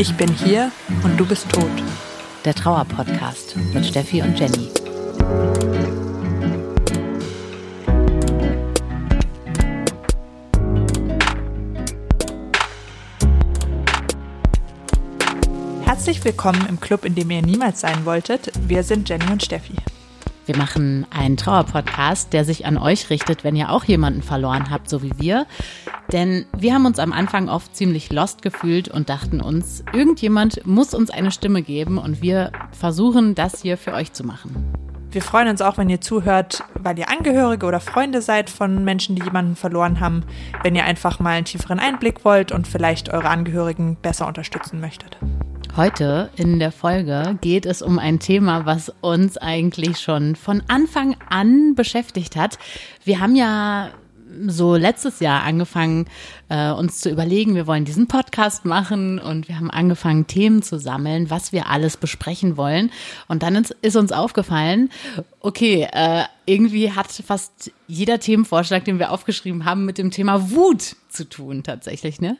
Ich bin hier und du bist tot. Der Trauer-Podcast mit Steffi und Jenny. Herzlich willkommen im Club, in dem ihr niemals sein wolltet. Wir sind Jenny und Steffi. Wir machen einen Trauer-Podcast, der sich an euch richtet, wenn ihr auch jemanden verloren habt, so wie wir. Denn wir haben uns am Anfang oft ziemlich lost gefühlt und dachten uns, irgendjemand muss uns eine Stimme geben und wir versuchen, das hier für euch zu machen. Wir freuen uns auch, wenn ihr zuhört, weil ihr Angehörige oder Freunde seid von Menschen, die jemanden verloren haben, wenn ihr einfach mal einen tieferen Einblick wollt und vielleicht eure Angehörigen besser unterstützen möchtet. Heute in der Folge geht es um ein Thema, was uns eigentlich schon von Anfang an beschäftigt hat. Wir haben ja so letztes Jahr angefangen, äh, uns zu überlegen, wir wollen diesen Podcast machen und wir haben angefangen, Themen zu sammeln, was wir alles besprechen wollen. Und dann ist, uns aufgefallen, okay, äh, irgendwie hat fast jeder Themenvorschlag, den wir aufgeschrieben haben, mit dem Thema Wut zu tun, tatsächlich, ne?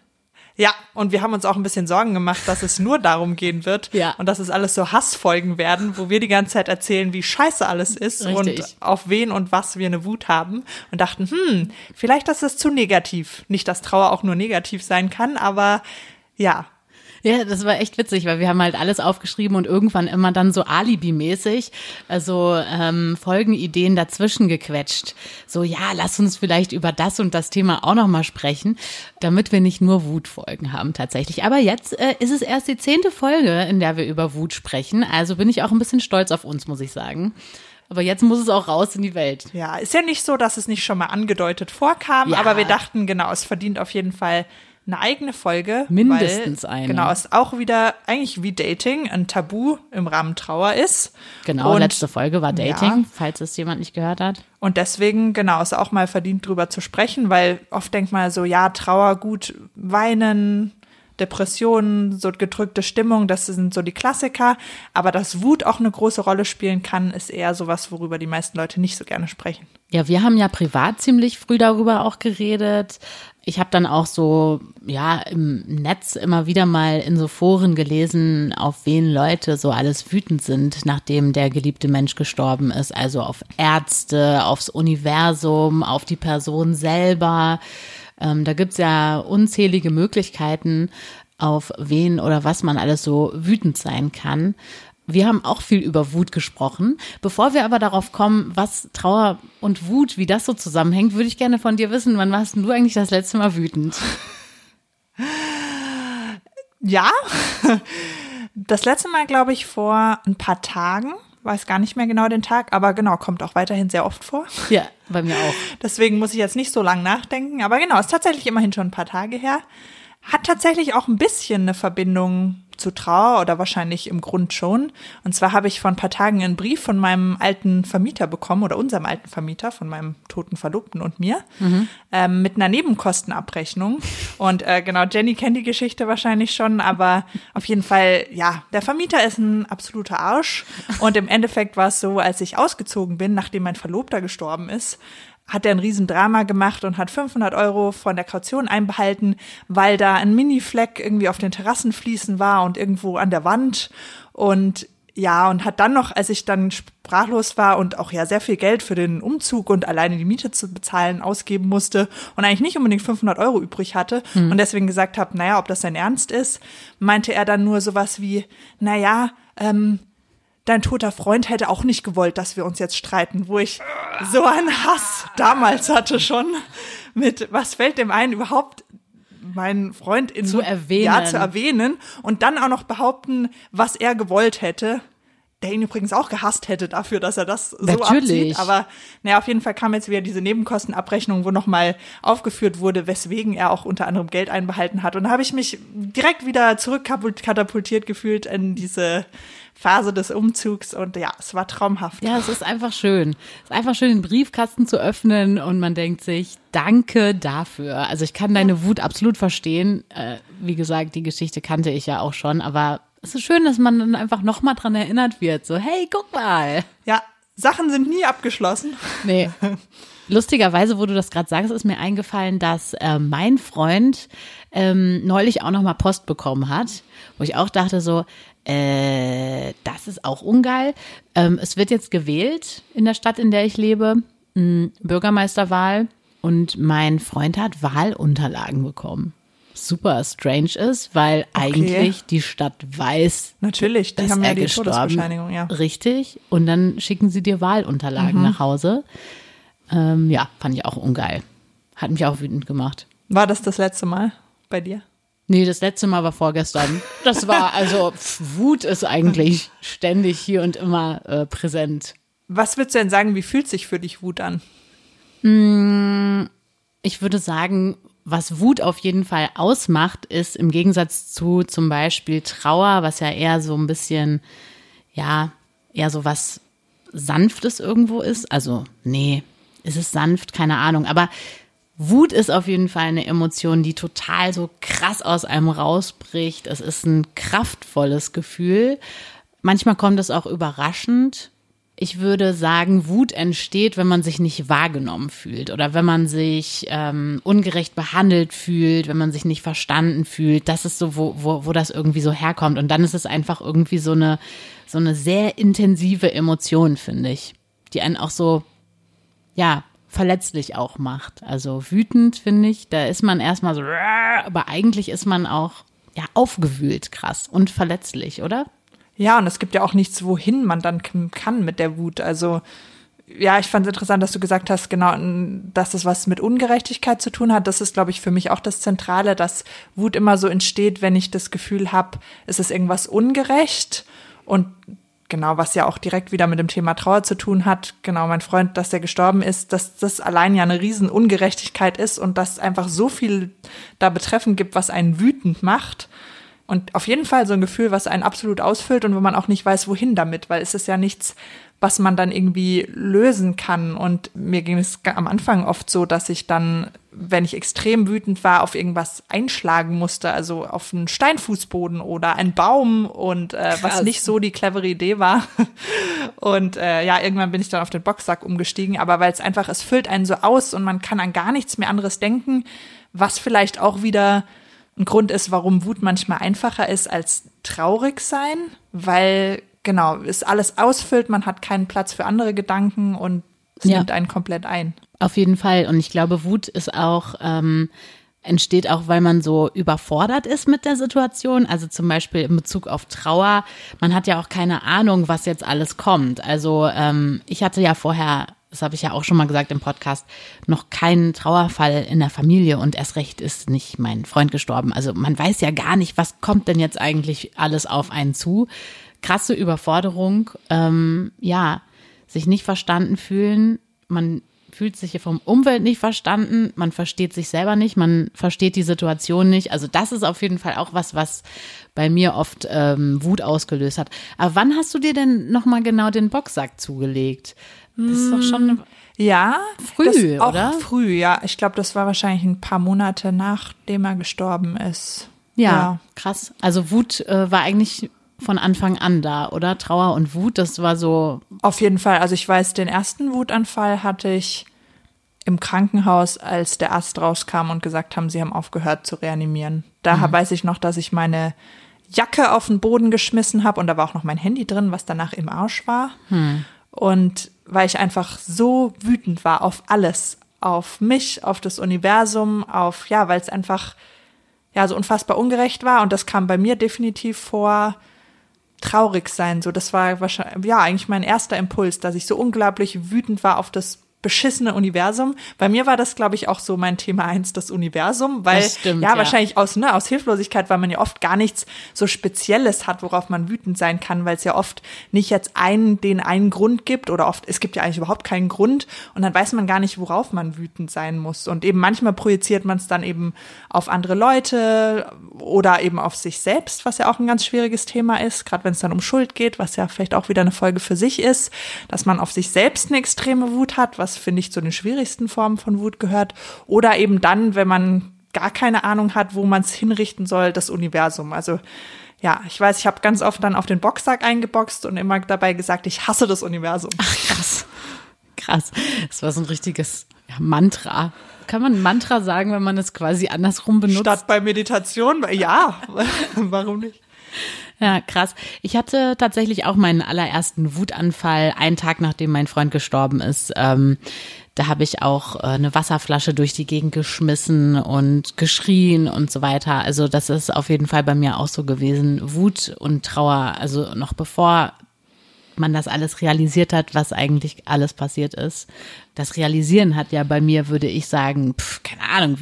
Ja, und wir haben uns auch ein bisschen Sorgen gemacht, dass es nur darum gehen wird Ja. und dass es alles so Hassfolgen werden, wo wir die ganze Zeit erzählen, wie scheiße alles ist Richtig. und auf wen und was wir eine Wut haben und dachten, hm, vielleicht ist es zu negativ. Nicht, dass Trauer auch nur negativ sein kann, aber ja, Ja, das war echt witzig, weil wir haben halt alles aufgeschrieben und irgendwann immer dann so Alibi-mäßig, also ähm, Folgenideen dazwischen gequetscht. So, ja, lass uns vielleicht über das und das Thema auch nochmal sprechen, damit wir nicht nur Wutfolgen haben tatsächlich. Aber jetzt äh, ist es erst die zehnte Folge, in der wir über Wut sprechen. Also bin ich auch ein bisschen stolz auf uns, muss ich sagen. Aber jetzt muss es auch raus in die Welt. Ja, ist ja nicht so, dass es nicht schon mal angedeutet vorkam, Ja. aber wir dachten, genau, es verdient auf jeden Fall eine eigene Folge. Mindestens weil, eine. Genau, es auch wieder eigentlich wie Dating ein Tabu im Rahmen Trauer ist. Genau, Und- letzte Folge war Dating, Ja. falls es jemand nicht gehört hat. Und deswegen, genau, ist auch mal verdient drüber zu sprechen, weil oft denkt man so, ja, Trauer, gut, weinen, Depressionen, so gedrückte Stimmung, das sind so die Klassiker. Aber dass Wut auch eine große Rolle spielen kann, ist eher sowas, worüber die meisten Leute nicht so gerne sprechen. Ja, wir haben ja privat ziemlich früh darüber auch geredet. Ich habe dann auch so, ja, im Netz immer wieder mal in so Foren gelesen, auf wen Leute so alles wütend sind, nachdem der geliebte Mensch gestorben ist. Also auf Ärzte, aufs Universum, auf die Person selber. Ähm, da gibt's ja unzählige Möglichkeiten, auf wen oder was man alles so wütend sein kann. Wir haben auch viel über Wut gesprochen. Bevor wir aber darauf kommen, was Trauer und Wut, wie das so zusammenhängt, würde ich gerne von dir wissen, wann warst du eigentlich das letzte Mal wütend? Ja, das letzte Mal, glaube ich, vor ein paar Tagen, weiß gar nicht mehr genau den Tag, aber genau, kommt auch weiterhin sehr oft vor. Ja, bei mir auch. Deswegen muss ich jetzt nicht so lang nachdenken. Aber genau, ist tatsächlich immerhin schon ein paar Tage her. Hat tatsächlich auch ein bisschen eine Verbindung zu Trauer oder wahrscheinlich im Grund schon. Und zwar habe ich vor ein paar Tagen einen Brief von meinem alten Vermieter bekommen oder unserem alten Vermieter, von meinem toten Verlobten und mir, ähm, mit einer Nebenkostenabrechnung. Und äh, genau, Jenny kennt die Geschichte wahrscheinlich schon, aber auf jeden Fall, ja, der Vermieter ist ein absoluter Arsch. Und im Endeffekt war es so, als ich ausgezogen bin, nachdem mein Verlobter gestorben ist, hat er ein Riesendrama gemacht und hat 500 Euro von der Kaution einbehalten, weil da ein Mini-Fleck irgendwie auf den Terrassenfliesen war und irgendwo an der Wand. Und ja, und hat dann noch, als ich dann sprachlos war und auch ja sehr viel Geld für den Umzug und alleine die Miete zu bezahlen ausgeben musste und eigentlich nicht unbedingt 500 Euro übrig hatte und deswegen gesagt habe, naja, ob das sein Ernst ist, meinte er dann nur sowas wie, naja, ähm, dein toter Freund hätte auch nicht gewollt, dass wir uns jetzt streiten, wo ich so einen Hass damals hatte schon mit, was fällt dem ein, überhaupt meinen Freund in Zu erwähnen. Ja, zu erwähnen und dann auch noch behaupten, was er gewollt hätte. Der ihn übrigens auch gehasst hätte dafür, dass er das so Natürlich. abzieht. Aber naja, auf jeden Fall kam jetzt wieder diese Nebenkostenabrechnung, wo nochmal aufgeführt wurde, weswegen er auch unter anderem Geld einbehalten hat. Und da habe ich mich direkt wieder zurückkatapultiert gefühlt in diese Phase des Umzugs. Und ja, es war traumhaft. Ja, es ist einfach schön. Es ist einfach schön, den Briefkasten zu öffnen und man denkt sich, danke dafür. Also ich kann deine Wut absolut verstehen. Äh, wie gesagt, die Geschichte kannte ich ja auch schon, aber es ist schön, dass man dann einfach nochmal dran erinnert wird. So, hey, guck mal. Ja, Sachen sind nie abgeschlossen. Nee. lustigerweise, wo du das gerade sagst, ist mir eingefallen, dass äh, mein Freund ähm, neulich auch noch mal Post bekommen hat, wo ich auch dachte so, äh, das ist auch ungeil. Ähm, es wird jetzt gewählt in der Stadt, in der ich lebe, mh, Bürgermeisterwahl und mein Freund hat Wahlunterlagen bekommen. Super strange ist, weil okay. eigentlich die Stadt weiß, natürlich, die dass haben er ja die gestorben, ja. Richtig. Und dann schicken sie dir Wahlunterlagen Mhm. nach Hause. Ähm, ja, fand ich auch ungeil. Hat mich auch wütend gemacht. War das das letzte Mal bei dir? Nee, das letzte Mal war vorgestern. Das war also pf, Wut ist eigentlich ständig hier und immer äh, präsent. Was würdest du denn sagen, wie fühlt sich für dich Wut an? Ich würde sagen, was Wut auf jeden Fall ausmacht, ist im Gegensatz zu zum Beispiel Trauer, was ja eher so ein bisschen, ja, eher so was Sanftes irgendwo ist. Also, nee, ist es sanft? Keine Ahnung. Aber Wut ist auf jeden Fall eine Emotion, die total so krass aus einem rausbricht. Es ist ein kraftvolles Gefühl. Manchmal kommt es auch überraschend. Ich würde sagen, Wut entsteht, wenn man sich nicht wahrgenommen fühlt oder wenn man sich ähm, ungerecht behandelt fühlt, wenn man sich nicht verstanden fühlt. Das ist so, wo, wo, wo das irgendwie so herkommt. Und dann ist es einfach irgendwie so eine, so eine sehr intensive Emotion, finde ich, die einen auch so, ja, verletzlich auch macht. Also wütend, finde ich, da ist man erstmal so, aber eigentlich ist man auch, ja, aufgewühlt krass und verletzlich, oder? Ja, und es gibt ja auch nichts, wohin man dann kann mit der Wut. Also, ja, ich fand es interessant, dass du gesagt hast, genau, dass es was mit Ungerechtigkeit zu tun hat. Das ist, glaube ich, für mich auch das Zentrale, dass Wut immer so entsteht, wenn ich das Gefühl habe, es ist irgendwas ungerecht. Und genau, was ja auch direkt wieder mit dem Thema Trauer zu tun hat, genau, mein Freund, dass der gestorben ist, dass das allein ja eine riesen Ungerechtigkeit ist und dass einfach so viel da betreffend gibt, was einen wütend macht. Und auf jeden Fall so ein Gefühl, was einen absolut ausfüllt und wo man auch nicht weiß, wohin damit, weil es ist ja nichts, was man dann irgendwie lösen kann. Und mir ging es am Anfang oft so, dass ich dann, wenn ich extrem wütend war, auf irgendwas einschlagen musste, also auf einen Steinfußboden oder einen Baum und äh, was nicht so die clevere Idee war. Und äh, ja, irgendwann bin ich dann auf den Boxsack umgestiegen, aber weil es einfach, es füllt einen so aus und man kann an gar nichts mehr anderes denken, was vielleicht auch wieder ein Grund ist, warum Wut manchmal einfacher ist als traurig sein, weil genau, es alles ausfüllt, man hat keinen Platz für andere Gedanken und es Ja. nimmt einen komplett ein. Auf jeden Fall. Und ich glaube, Wut ist auch, ähm, entsteht auch, weil man so überfordert ist mit der Situation. Also zum Beispiel in Bezug auf Trauer. Man hat ja auch keine Ahnung, was jetzt alles kommt. Also ähm, ich hatte ja vorher, das habe ich ja auch schon mal gesagt im Podcast, noch keinen Trauerfall in der Familie und erst recht ist nicht mein Freund gestorben. Also man weiß ja gar nicht, was kommt denn jetzt eigentlich alles auf einen zu. Krasse Überforderung. Ähm, ja, sich nicht verstanden fühlen. Man fühlt sich hier vom Umwelt nicht verstanden, man versteht sich selber nicht, man versteht die Situation nicht. Also das ist auf jeden Fall auch was, was bei mir oft ähm, Wut ausgelöst hat. Aber wann hast du dir denn nochmal genau den Boxsack zugelegt? Das ist doch schon Ja, Früh, auch oder? Früh, ja. Ich glaube, das war wahrscheinlich ein paar Monate nachdem er gestorben ist. ja, krass. Also Wut äh, war eigentlich von Anfang an da, oder? Trauer und Wut, das war so Auf jeden Fall. Also ich weiß, den ersten Wutanfall hatte ich im Krankenhaus, als der Arzt rauskam und gesagt haben, sie haben aufgehört zu reanimieren. Da weiß ich noch, dass ich meine Jacke auf den Boden geschmissen habe und da war auch noch mein Handy drin, was danach im Arsch war. Und weil ich einfach so wütend war auf alles, auf mich, auf das Universum, auf, ja, weil es einfach, ja, so unfassbar ungerecht war und das kam bei mir definitiv vor, traurig sein. So, das war wahrscheinlich, ja, eigentlich mein erster Impuls, dass ich so unglaublich wütend war auf das beschissene Universum. Bei mir war das, glaube ich, auch so mein Thema eins, das Universum, weil stimmt, ja, ja. wahrscheinlich aus, ne, aus Hilflosigkeit, weil man ja oft gar nichts so Spezielles hat, worauf man wütend sein kann, weil es ja oft nicht jetzt einen, den einen Grund gibt oder oft, es gibt ja eigentlich überhaupt keinen Grund und dann weiß man gar nicht, worauf man wütend sein muss. Und eben manchmal projiziert man es dann eben auf andere Leute oder eben auf sich selbst, was ja auch ein ganz schwieriges Thema ist, gerade wenn es dann um Schuld geht, was ja vielleicht auch wieder eine Folge für sich ist, dass man auf sich selbst eine extreme Wut hat, was finde ich zu den schwierigsten Formen von Wut gehört. Oder eben dann, wenn man gar keine Ahnung hat, wo man es hinrichten soll, das Universum. Also ja, ich weiß, ich habe ganz oft dann auf den Boxsack eingeboxt und immer dabei gesagt, ich hasse das Universum. krass. Krass. Das war so ein richtiges Mantra. Kann man Mantra sagen, wenn man es quasi andersrum benutzt? Statt bei Meditation? Ja, warum nicht? Ja, krass. Ich hatte tatsächlich auch meinen allerersten Wutanfall einen Tag nachdem mein Freund gestorben ist. Ähm, da habe ich auch äh, eine Wasserflasche durch die Gegend geschmissen und geschrien und so weiter. Also das ist auf jeden Fall bei mir auch so gewesen. Wut und Trauer, also noch bevor man das alles realisiert hat, was eigentlich alles passiert ist. Das Realisieren hat ja bei mir, würde ich sagen, pf, keine Ahnung,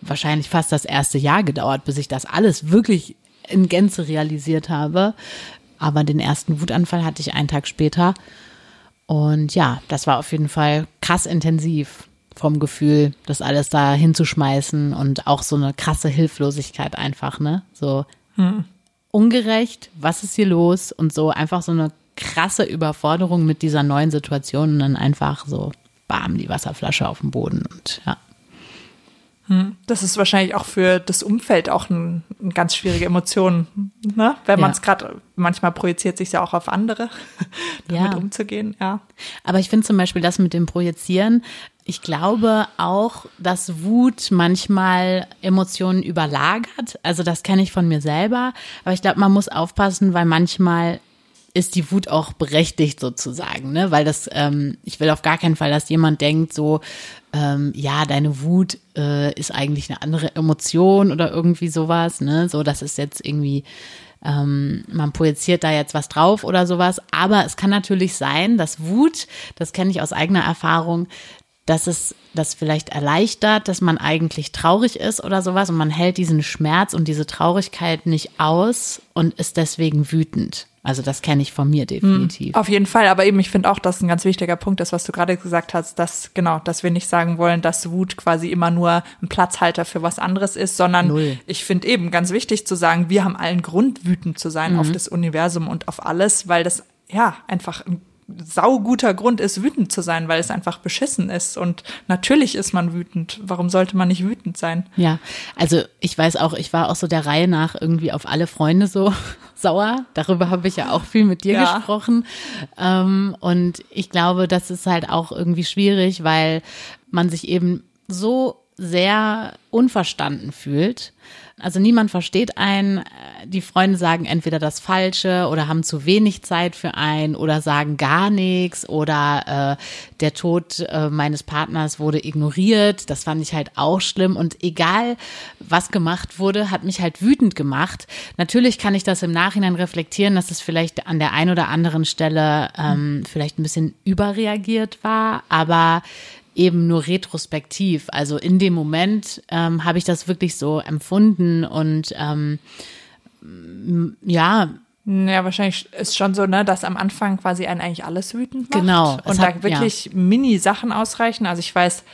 wahrscheinlich fast das erste Jahr gedauert, bis ich das alles wirklich in Gänze realisiert habe. Aber den ersten Wutanfall hatte ich einen Tag später. Und ja, das war auf jeden Fall krass intensiv vom Gefühl, das alles da hinzuschmeißen und auch so eine krasse Hilflosigkeit einfach, ne? So hm. ungerecht, was ist hier los? Und so einfach so eine krasse Überforderung mit dieser neuen Situation und dann einfach so, bam, die Wasserflasche auf dem Boden und ja. Hm. Das ist wahrscheinlich auch für das Umfeld auch eine ein ganz schwierige Emotion, ne? Wenn man es gerade, manchmal projiziert sich ja auch auf andere, damit ja. umzugehen, ja. Aber ich finde zum Beispiel das mit dem Projizieren, ich glaube auch, dass Wut manchmal Emotionen überlagert. Also das kenne ich von mir selber. Aber ich glaube, man muss aufpassen, weil manchmal ist die Wut auch berechtigt sozusagen, ne? Weil das, ähm, ich will auf gar keinen Fall, dass jemand denkt, so, ähm, ja, deine Wut äh, ist eigentlich eine andere Emotion oder irgendwie sowas, ne? So, das ist jetzt irgendwie, ähm, man projiziert da jetzt was drauf oder sowas. Aber es kann natürlich sein, dass Wut, das kenne ich aus eigener Erfahrung, dass es das vielleicht erleichtert, dass man eigentlich traurig ist oder sowas und man hält diesen Schmerz und diese Traurigkeit nicht aus und ist deswegen wütend. Also das kenne ich von mir definitiv. Auf jeden Fall, aber eben ich finde auch, dass ein ganz wichtiger Punkt ist, was du gerade gesagt hast, dass genau, dass wir nicht sagen wollen, dass Wut quasi immer nur ein Platzhalter für was anderes ist, sondern Null. ich finde eben ganz wichtig zu sagen, wir haben allen Grund wütend zu sein mhm. auf das Universum und auf alles, weil das ja einfach ein sauguter Grund ist, wütend zu sein, weil es einfach beschissen ist. Und natürlich ist man wütend. Warum sollte man nicht wütend sein? Ja, also ich weiß auch, ich war auch so der Reihe nach irgendwie auf alle Freunde so sauer. Darüber habe ich ja auch viel mit dir ja. gesprochen. Ähm, und ich glaube, das ist halt auch irgendwie schwierig, weil man sich eben so sehr unverstanden fühlt also niemand versteht einen. Die Freunde sagen entweder das Falsche oder haben zu wenig Zeit für einen oder sagen gar nichts oder äh, der Tod äh, meines Partners wurde ignoriert. Das fand ich halt auch schlimm. Und egal, was gemacht wurde, hat mich halt wütend gemacht. Natürlich kann ich das im Nachhinein reflektieren, dass es vielleicht an der einen oder anderen Stelle ähm, vielleicht ein bisschen überreagiert war, aber eben nur retrospektiv. Also in dem Moment ähm, habe ich das wirklich so empfunden und ähm, ja. Ja, wahrscheinlich ist schon so, ne, dass am Anfang quasi einen eigentlich alles wütend macht. Genau. Und hat, da wirklich ja. Mini-Sachen ausreichen. Also ich weiß,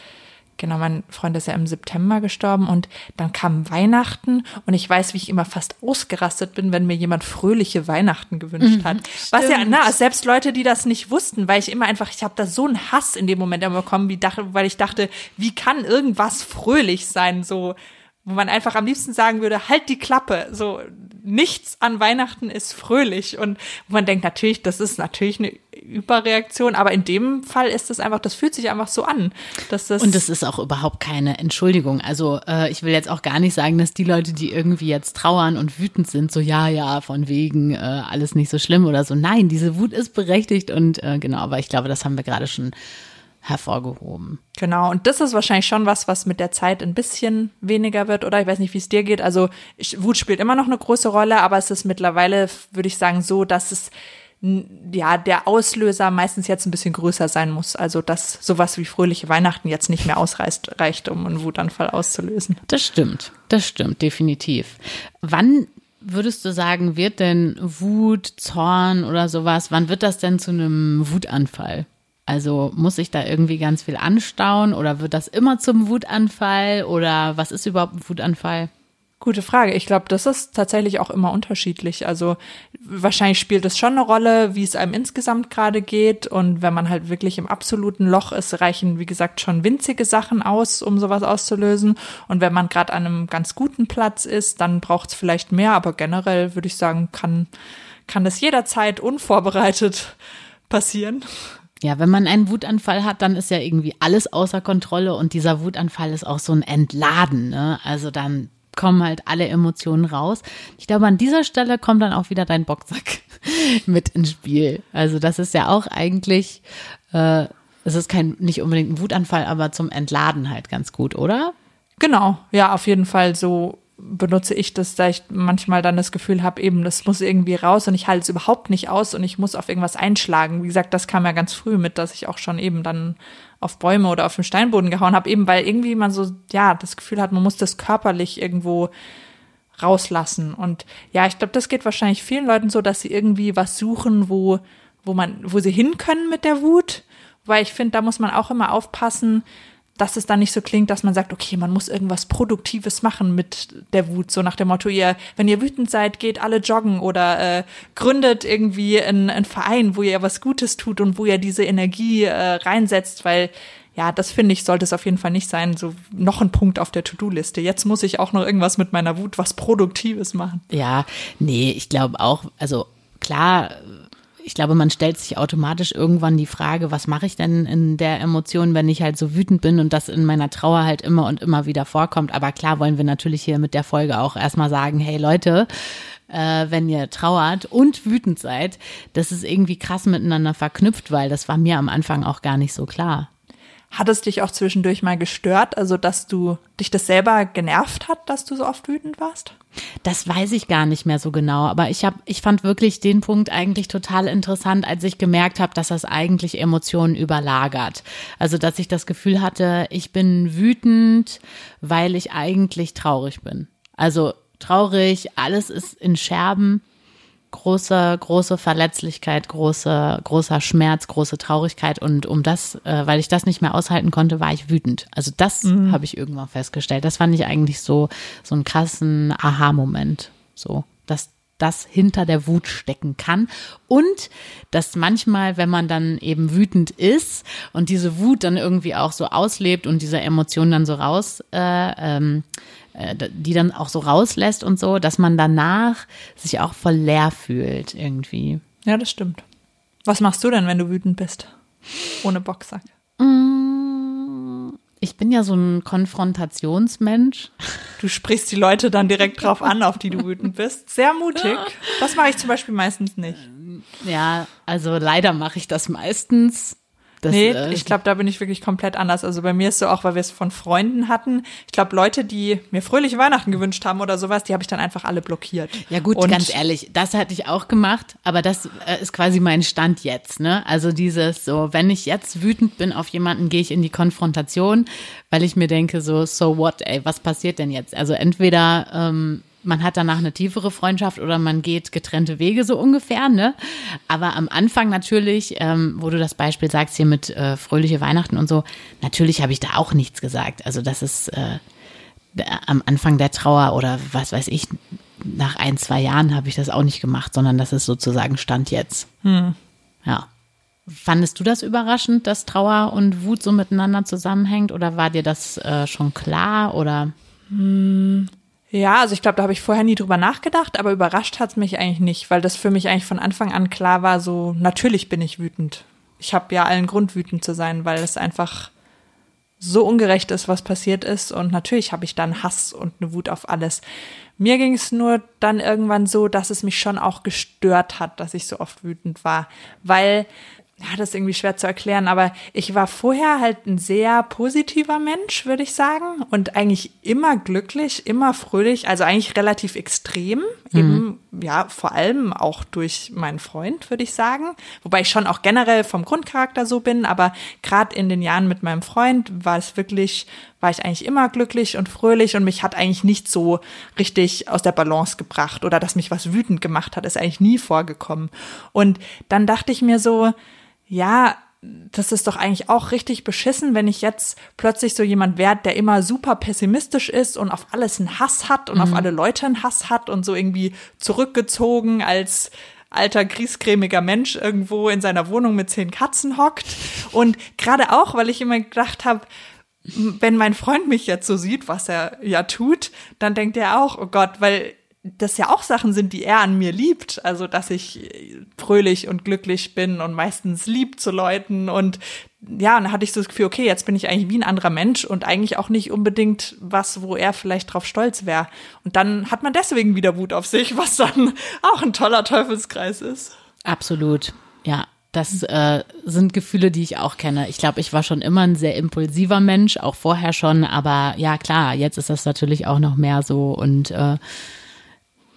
genau, mein Freund ist ja im September gestorben und dann kam Weihnachten und ich weiß, wie ich immer fast ausgerastet bin, wenn mir jemand fröhliche Weihnachten gewünscht mhm, hat. Was ja, na, selbst Leute, die das nicht wussten, weil ich immer einfach, ich habe da so einen Hass in dem Moment bekommen, wie dachte, weil ich dachte, wie kann irgendwas fröhlich sein, so wo man einfach am liebsten sagen würde, halt die Klappe, so nichts an Weihnachten ist fröhlich und man denkt natürlich, das ist natürlich eine Überreaktion, aber in dem Fall ist es einfach, das fühlt sich einfach so an, dass das und es ist auch überhaupt keine Entschuldigung. Also äh, ich will jetzt auch gar nicht sagen, dass die Leute, die irgendwie jetzt trauern und wütend sind, so ja ja von wegen äh, alles nicht so schlimm oder so. Nein, diese Wut ist berechtigt und äh, genau, aber ich glaube, das haben wir gerade schon hervorgehoben. Genau, und das ist wahrscheinlich schon was, was mit der Zeit ein bisschen weniger wird, oder? Ich weiß nicht, wie es dir geht. Also Wut spielt immer noch eine große Rolle, aber es ist mittlerweile, würde ich sagen, so, dass es ja, der Auslöser meistens jetzt ein bisschen größer sein muss. Also, dass sowas wie fröhliche Weihnachten jetzt nicht mehr ausreicht, reicht, um einen Wutanfall auszulösen. Das stimmt. Das stimmt, definitiv. Wann würdest du sagen, wird denn Wut, Zorn oder sowas, wann wird das denn zu einem Wutanfall? Also muss ich da irgendwie ganz viel anstauen oder wird das immer zum Wutanfall oder was ist überhaupt ein Wutanfall? Gute Frage. Ich glaube, das ist tatsächlich auch immer unterschiedlich. Also wahrscheinlich spielt es schon eine Rolle, wie es einem insgesamt gerade geht. Und wenn man halt wirklich im absoluten Loch ist, reichen, wie gesagt, schon winzige Sachen aus, um sowas auszulösen. Und wenn man gerade an einem ganz guten Platz ist, dann braucht es vielleicht mehr. Aber generell würde ich sagen, kann, kann das jederzeit unvorbereitet passieren. Ja, wenn man einen Wutanfall hat, dann ist ja irgendwie alles außer Kontrolle und dieser Wutanfall ist auch so ein Entladen. Ne? Also dann kommen halt alle Emotionen raus. Ich glaube, an dieser Stelle kommt dann auch wieder dein Boxsack mit ins Spiel. Also das ist ja auch eigentlich, äh, es ist kein nicht unbedingt ein Wutanfall, aber zum Entladen halt ganz gut, oder? Genau, ja, auf jeden Fall so benutze ich das, da ich manchmal dann das Gefühl habe, eben, das muss irgendwie raus und ich halte es überhaupt nicht aus und ich muss auf irgendwas einschlagen. Wie gesagt, das kam ja ganz früh mit, dass ich auch schon eben dann auf Bäume oder auf den Steinboden gehauen habe, eben weil irgendwie man so, ja, das Gefühl hat, man muss das körperlich irgendwo rauslassen. Und ja, ich glaube, das geht wahrscheinlich vielen Leuten so, dass sie irgendwie was suchen, wo, wo man, wo sie hin können mit der Wut. Weil ich finde, da muss man auch immer aufpassen, dass es dann nicht so klingt, dass man sagt, okay, man muss irgendwas Produktives machen mit der Wut, so nach dem Motto, ihr, wenn ihr wütend seid, geht alle joggen oder äh, gründet irgendwie einen, einen Verein, wo ihr was Gutes tut und wo ihr diese Energie äh, reinsetzt, weil ja, das finde ich, sollte es auf jeden Fall nicht sein. So noch ein Punkt auf der To-Do-Liste. Jetzt muss ich auch noch irgendwas mit meiner Wut, was Produktives machen. Ja, nee, ich glaube auch, also klar ich glaube, man stellt sich automatisch irgendwann die Frage, was mache ich denn in der Emotion, wenn ich halt so wütend bin und das in meiner Trauer halt immer und immer wieder vorkommt. Aber klar wollen wir natürlich hier mit der Folge auch erstmal sagen, hey Leute, äh, wenn ihr trauert und wütend seid, das ist irgendwie krass miteinander verknüpft, weil das war mir am Anfang auch gar nicht so klar. Hat es dich auch zwischendurch mal gestört, also dass du dich das selber genervt hat, dass du so oft wütend warst? Das weiß ich gar nicht mehr so genau, aber ich habe ich fand wirklich den Punkt eigentlich total interessant, als ich gemerkt habe, dass das eigentlich Emotionen überlagert. Also, dass ich das Gefühl hatte, ich bin wütend, weil ich eigentlich traurig bin. Also traurig, alles ist in Scherben große, große Verletzlichkeit, große, großer Schmerz, große Traurigkeit. Und um das, äh, weil ich das nicht mehr aushalten konnte, war ich wütend. Also das mhm. habe ich irgendwann festgestellt. Das fand ich eigentlich so, so einen krassen Aha-Moment. So, dass das hinter der Wut stecken kann und dass manchmal, wenn man dann eben wütend ist und diese Wut dann irgendwie auch so auslebt und diese Emotionen dann so raus äh, ähm, äh, die dann auch so rauslässt und so, dass man danach sich auch voll leer fühlt irgendwie. Ja, das stimmt. Was machst du denn, wenn du wütend bist? Ohne Boxsack. Mm, ich bin ja so ein Konfrontationsmensch. Du sprichst die Leute dann direkt drauf an, auf die du wütend bist. Sehr mutig. Das mache ich zum Beispiel meistens nicht. Ja, also leider mache ich das meistens. Das, nee, äh, ich glaube, da bin ich wirklich komplett anders. Also bei mir ist so auch, weil wir es von Freunden hatten. Ich glaube, Leute, die mir fröhliche Weihnachten gewünscht haben oder sowas, die habe ich dann einfach alle blockiert. Ja gut, Und ganz ehrlich, das hatte ich auch gemacht, aber das äh, ist quasi mein Stand jetzt. Ne? Also dieses so, wenn ich jetzt wütend bin auf jemanden, gehe ich in die Konfrontation, weil ich mir denke so, so what, ey, was passiert denn jetzt? Also entweder ähm, man hat danach eine tiefere Freundschaft oder man geht getrennte Wege so ungefähr, ne? Aber am Anfang natürlich, ähm, wo du das Beispiel sagst hier mit äh, fröhliche Weihnachten und so, natürlich habe ich da auch nichts gesagt. Also das ist äh, am Anfang der Trauer oder was weiß ich, nach ein, zwei Jahren habe ich das auch nicht gemacht, sondern das ist sozusagen Stand jetzt. Hm. Ja. Fandest du das überraschend, dass Trauer und Wut so miteinander zusammenhängt oder war dir das äh, schon klar oder? Hm. Ja, also ich glaube, da habe ich vorher nie drüber nachgedacht, aber überrascht hat's mich eigentlich nicht, weil das für mich eigentlich von Anfang an klar war, so natürlich bin ich wütend. Ich habe ja allen Grund, wütend zu sein, weil es einfach so ungerecht ist, was passiert ist. Und natürlich habe ich dann Hass und eine Wut auf alles. Mir ging es nur dann irgendwann so, dass es mich schon auch gestört hat, dass ich so oft wütend war, weil ja, das ist irgendwie schwer zu erklären, aber ich war vorher halt ein sehr positiver Mensch, würde ich sagen, und eigentlich immer glücklich, immer fröhlich, also eigentlich relativ extrem, mhm. eben, ja, vor allem auch durch meinen Freund, würde ich sagen, wobei ich schon auch generell vom Grundcharakter so bin, aber gerade in den Jahren mit meinem Freund war es wirklich, war ich eigentlich immer glücklich und fröhlich und mich hat eigentlich nicht so richtig aus der Balance gebracht oder dass mich was wütend gemacht hat, ist eigentlich nie vorgekommen. Und dann dachte ich mir so, ja, das ist doch eigentlich auch richtig beschissen, wenn ich jetzt plötzlich so jemand werde, der immer super pessimistisch ist und auf alles einen Hass hat und mhm. auf alle Leute einen Hass hat und so irgendwie zurückgezogen als alter griesgrämiger Mensch irgendwo in seiner Wohnung mit zehn Katzen hockt. Und gerade auch, weil ich immer gedacht habe, wenn mein Freund mich jetzt so sieht, was er ja tut, dann denkt er auch, oh Gott, weil das ja auch Sachen sind, die er an mir liebt. Also, dass ich fröhlich und glücklich bin und meistens lieb zu Leuten. Und ja, dann hatte ich so das Gefühl, okay, jetzt bin ich eigentlich wie ein anderer Mensch und eigentlich auch nicht unbedingt was, wo er vielleicht drauf stolz wäre. Und dann hat man deswegen wieder Wut auf sich, was dann auch ein toller Teufelskreis ist. Absolut, ja. Das äh, sind Gefühle, die ich auch kenne. Ich glaube, ich war schon immer ein sehr impulsiver Mensch, auch vorher schon. Aber ja, klar, jetzt ist das natürlich auch noch mehr so. Und äh,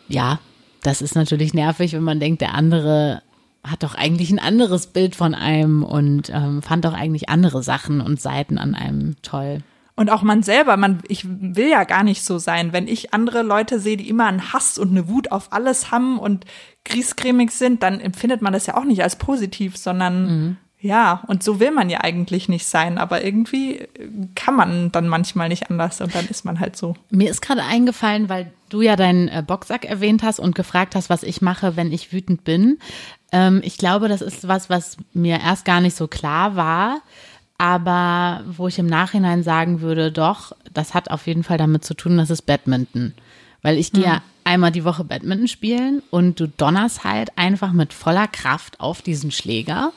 ja, das ist natürlich nervig, wenn man denkt, der andere hat doch eigentlich ein anderes Bild von einem und ähm, fand doch eigentlich andere Sachen und Seiten an einem toll. Und auch man selber, man, ich will ja gar nicht so sein. Wenn ich andere Leute sehe, die immer einen Hass und eine Wut auf alles haben und griesgrämig sind, dann empfindet man das ja auch nicht als positiv, sondern mhm. Ja, und so will man ja eigentlich nicht sein. Aber irgendwie kann man dann manchmal nicht anders und dann ist man halt so. Mir ist gerade eingefallen, weil du ja deinen äh, Boxsack erwähnt hast und gefragt hast, was ich mache, wenn ich wütend bin. Ähm, ich glaube, das ist was, was mir erst gar nicht so klar war aber wo ich im Nachhinein sagen würde, doch, das hat auf jeden Fall damit zu tun, das ist Badminton. Weil ich gehe ja hm. einmal die Woche Badminton spielen und du donnerst halt einfach mit voller Kraft auf diesen Schläger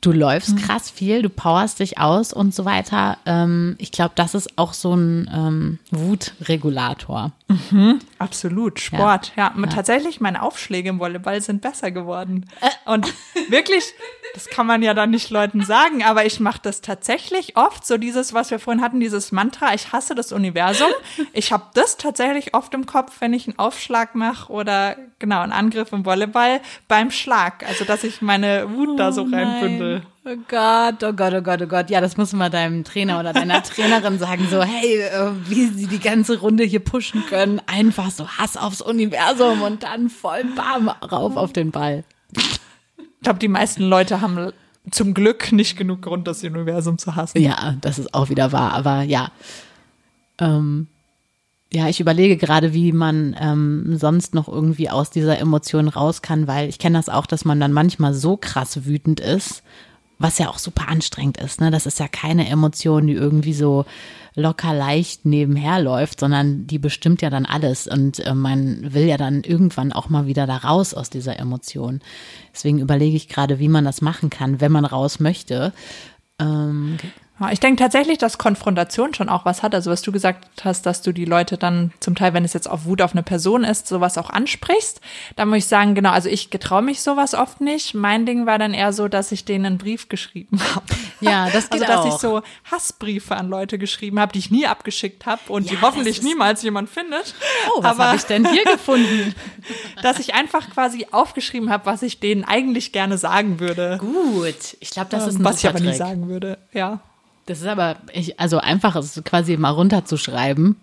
du läufst mhm. krass viel, du powerst dich aus und so weiter. Ähm, ich glaube, das ist auch so ein ähm, Wutregulator. Mhm, absolut, Sport. Ja, ja. ja, tatsächlich, meine Aufschläge im Volleyball sind besser geworden. Äh. Und wirklich, das kann man ja dann nicht Leuten sagen, aber ich mache das tatsächlich oft, so dieses, was wir vorhin hatten, dieses Mantra, ich hasse das Universum. Ich habe das tatsächlich oft im Kopf, wenn ich einen Aufschlag mache oder genau einen Angriff im Volleyball beim Schlag. Also, dass ich meine Wut oh da so reinbündel. Oh Gott, oh Gott, oh Gott, oh Gott. Ja, das muss man deinem Trainer oder deiner Trainerin sagen, so, hey, äh, wie sie die ganze Runde hier pushen können. Einfach so Hass aufs Universum und dann voll bam rauf auf den Ball. Ich glaube, die meisten Leute haben zum Glück nicht genug Grund, das Universum zu hassen. Ja, das ist auch wieder wahr, aber ja. Ähm, ja, ich überlege gerade, wie man ähm, sonst noch irgendwie aus dieser Emotion raus kann, weil ich kenne das auch, dass man dann manchmal so krass wütend ist, was ja auch super anstrengend ist. Ne? Das ist ja keine Emotion, die irgendwie so locker leicht nebenher läuft, sondern die bestimmt ja dann alles und äh, man will ja dann irgendwann auch mal wieder da raus aus dieser Emotion. Deswegen überlege ich gerade, wie man das machen kann, wenn man raus möchte. Ähm, ich denke tatsächlich, dass Konfrontation schon auch was hat. Also was du gesagt hast, dass du die Leute dann zum Teil, wenn es jetzt auf Wut auf eine Person ist, sowas auch ansprichst. Da muss ich sagen, genau, also ich getraue mich sowas oft nicht. Mein Ding war dann eher so, dass ich denen einen Brief geschrieben habe. Ja, das geht Also dass auch. ich so Hassbriefe an Leute geschrieben habe, die ich nie abgeschickt habe und ja, die hoffentlich niemals jemand findet. Oh, was habe ich denn hier gefunden? dass ich einfach quasi aufgeschrieben habe, was ich denen eigentlich gerne sagen würde. Gut, ich glaube, das ist ein Was ich aber nie sagen würde, ja. Das ist aber, ich, also einfach, es quasi mal runterzuschreiben.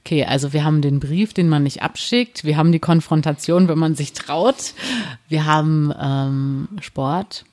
Okay, also wir haben den Brief, den man nicht abschickt. Wir haben die Konfrontation, wenn man sich traut. Wir haben ähm, Sport.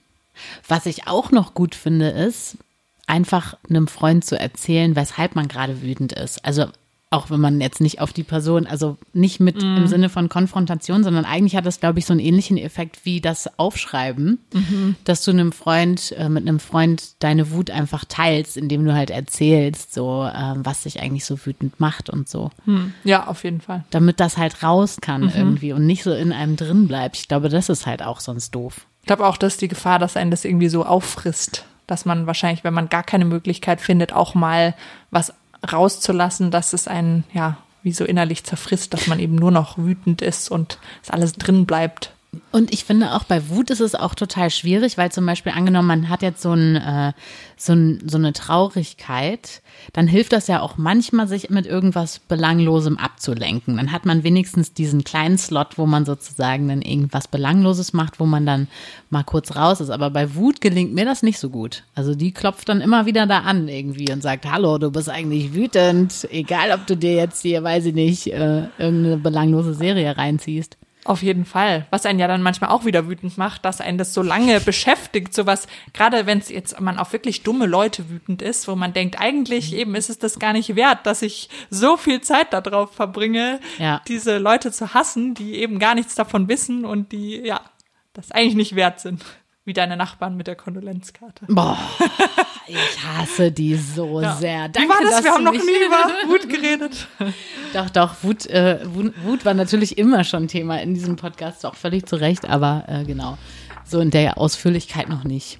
Was ich auch noch gut finde, ist, einfach einem Freund zu erzählen, weshalb man gerade wütend ist. Also auch wenn man jetzt nicht auf die Person, also nicht mit mm. im Sinne von Konfrontation, sondern eigentlich hat das, glaube ich, so einen ähnlichen Effekt wie das Aufschreiben, mhm. dass du einem Freund, äh, mit einem Freund deine Wut einfach teilst, indem du halt erzählst, so, äh, was dich eigentlich so wütend macht und so. Hm. Ja, auf jeden Fall. Damit das halt raus kann mhm. irgendwie und nicht so in einem drin bleibt. Ich glaube, das ist halt auch sonst doof. Ich glaube auch, dass die Gefahr, dass einen das irgendwie so auffrisst dass man wahrscheinlich, wenn man gar keine Möglichkeit findet, auch mal was rauszulassen, dass es einen, ja, wie so innerlich zerfrisst, dass man eben nur noch wütend ist und es alles drin bleibt. Und ich finde auch bei Wut ist es auch total schwierig, weil zum Beispiel angenommen, man hat jetzt so, ein, äh, so, ein, so eine Traurigkeit, dann hilft das ja auch manchmal, sich mit irgendwas Belanglosem abzulenken. Dann hat man wenigstens diesen kleinen Slot, wo man sozusagen dann irgendwas Belangloses macht, wo man dann mal kurz raus ist. Aber bei Wut gelingt mir das nicht so gut. Also die klopft dann immer wieder da an irgendwie und sagt, hallo, du bist eigentlich wütend, egal ob du dir jetzt hier, weiß ich nicht, äh, irgendeine belanglose Serie reinziehst. Auf jeden Fall. Was einen ja dann manchmal auch wieder wütend macht, dass einen das so lange beschäftigt, sowas, gerade wenn es jetzt man auf wirklich dumme Leute wütend ist, wo man denkt, eigentlich eben ist es das gar nicht wert, dass ich so viel Zeit darauf verbringe, ja. diese Leute zu hassen, die eben gar nichts davon wissen und die, ja, das eigentlich nicht wert sind. Wie deine Nachbarn mit der Kondolenzkarte. Boah, ich hasse die so Ja. sehr. Wie Danke, war das? dass Wir haben noch nie über Wut geredet. Doch, doch, Wut, äh, Wut, Wut war natürlich immer schon Thema in diesem Podcast, auch völlig zu Recht, aber äh, genau, so in der Ausführlichkeit noch nicht.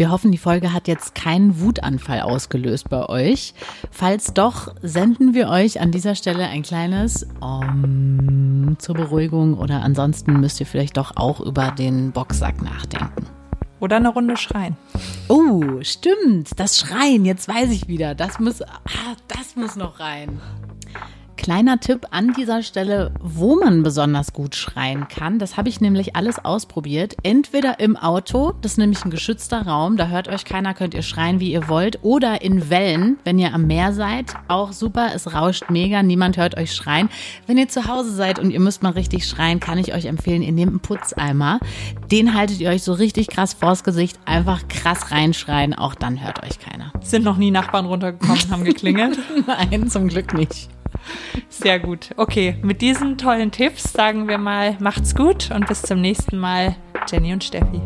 Wir hoffen, die Folge hat jetzt keinen Wutanfall ausgelöst bei euch. Falls doch, senden wir euch an dieser Stelle ein kleines Om zur Beruhigung oder ansonsten müsst ihr vielleicht doch auch über den Boxsack nachdenken. Oder eine Runde schreien. Oh, stimmt. Das Schreien, jetzt weiß ich wieder. Das muss, ah, das muss noch rein. Kleiner Tipp an dieser Stelle, wo man besonders gut schreien kann. Das habe ich nämlich alles ausprobiert. Entweder im Auto, das ist nämlich ein geschützter Raum, da hört euch keiner, könnt ihr schreien, wie ihr wollt. Oder in Wellen, wenn ihr am Meer seid, auch super, es rauscht mega, niemand hört euch schreien. Wenn ihr zu Hause seid und ihr müsst mal richtig schreien, kann ich euch empfehlen, ihr nehmt einen Putzeimer. Den haltet ihr euch so richtig krass vors Gesicht, einfach krass reinschreien, auch dann hört euch keiner. Sind noch nie Nachbarn runtergekommen, haben geklingelt. Nein, zum Glück nicht. Sehr gut. Okay, mit diesen tollen Tipps sagen wir mal, macht's gut und bis zum nächsten Mal, Jenny und Steffi.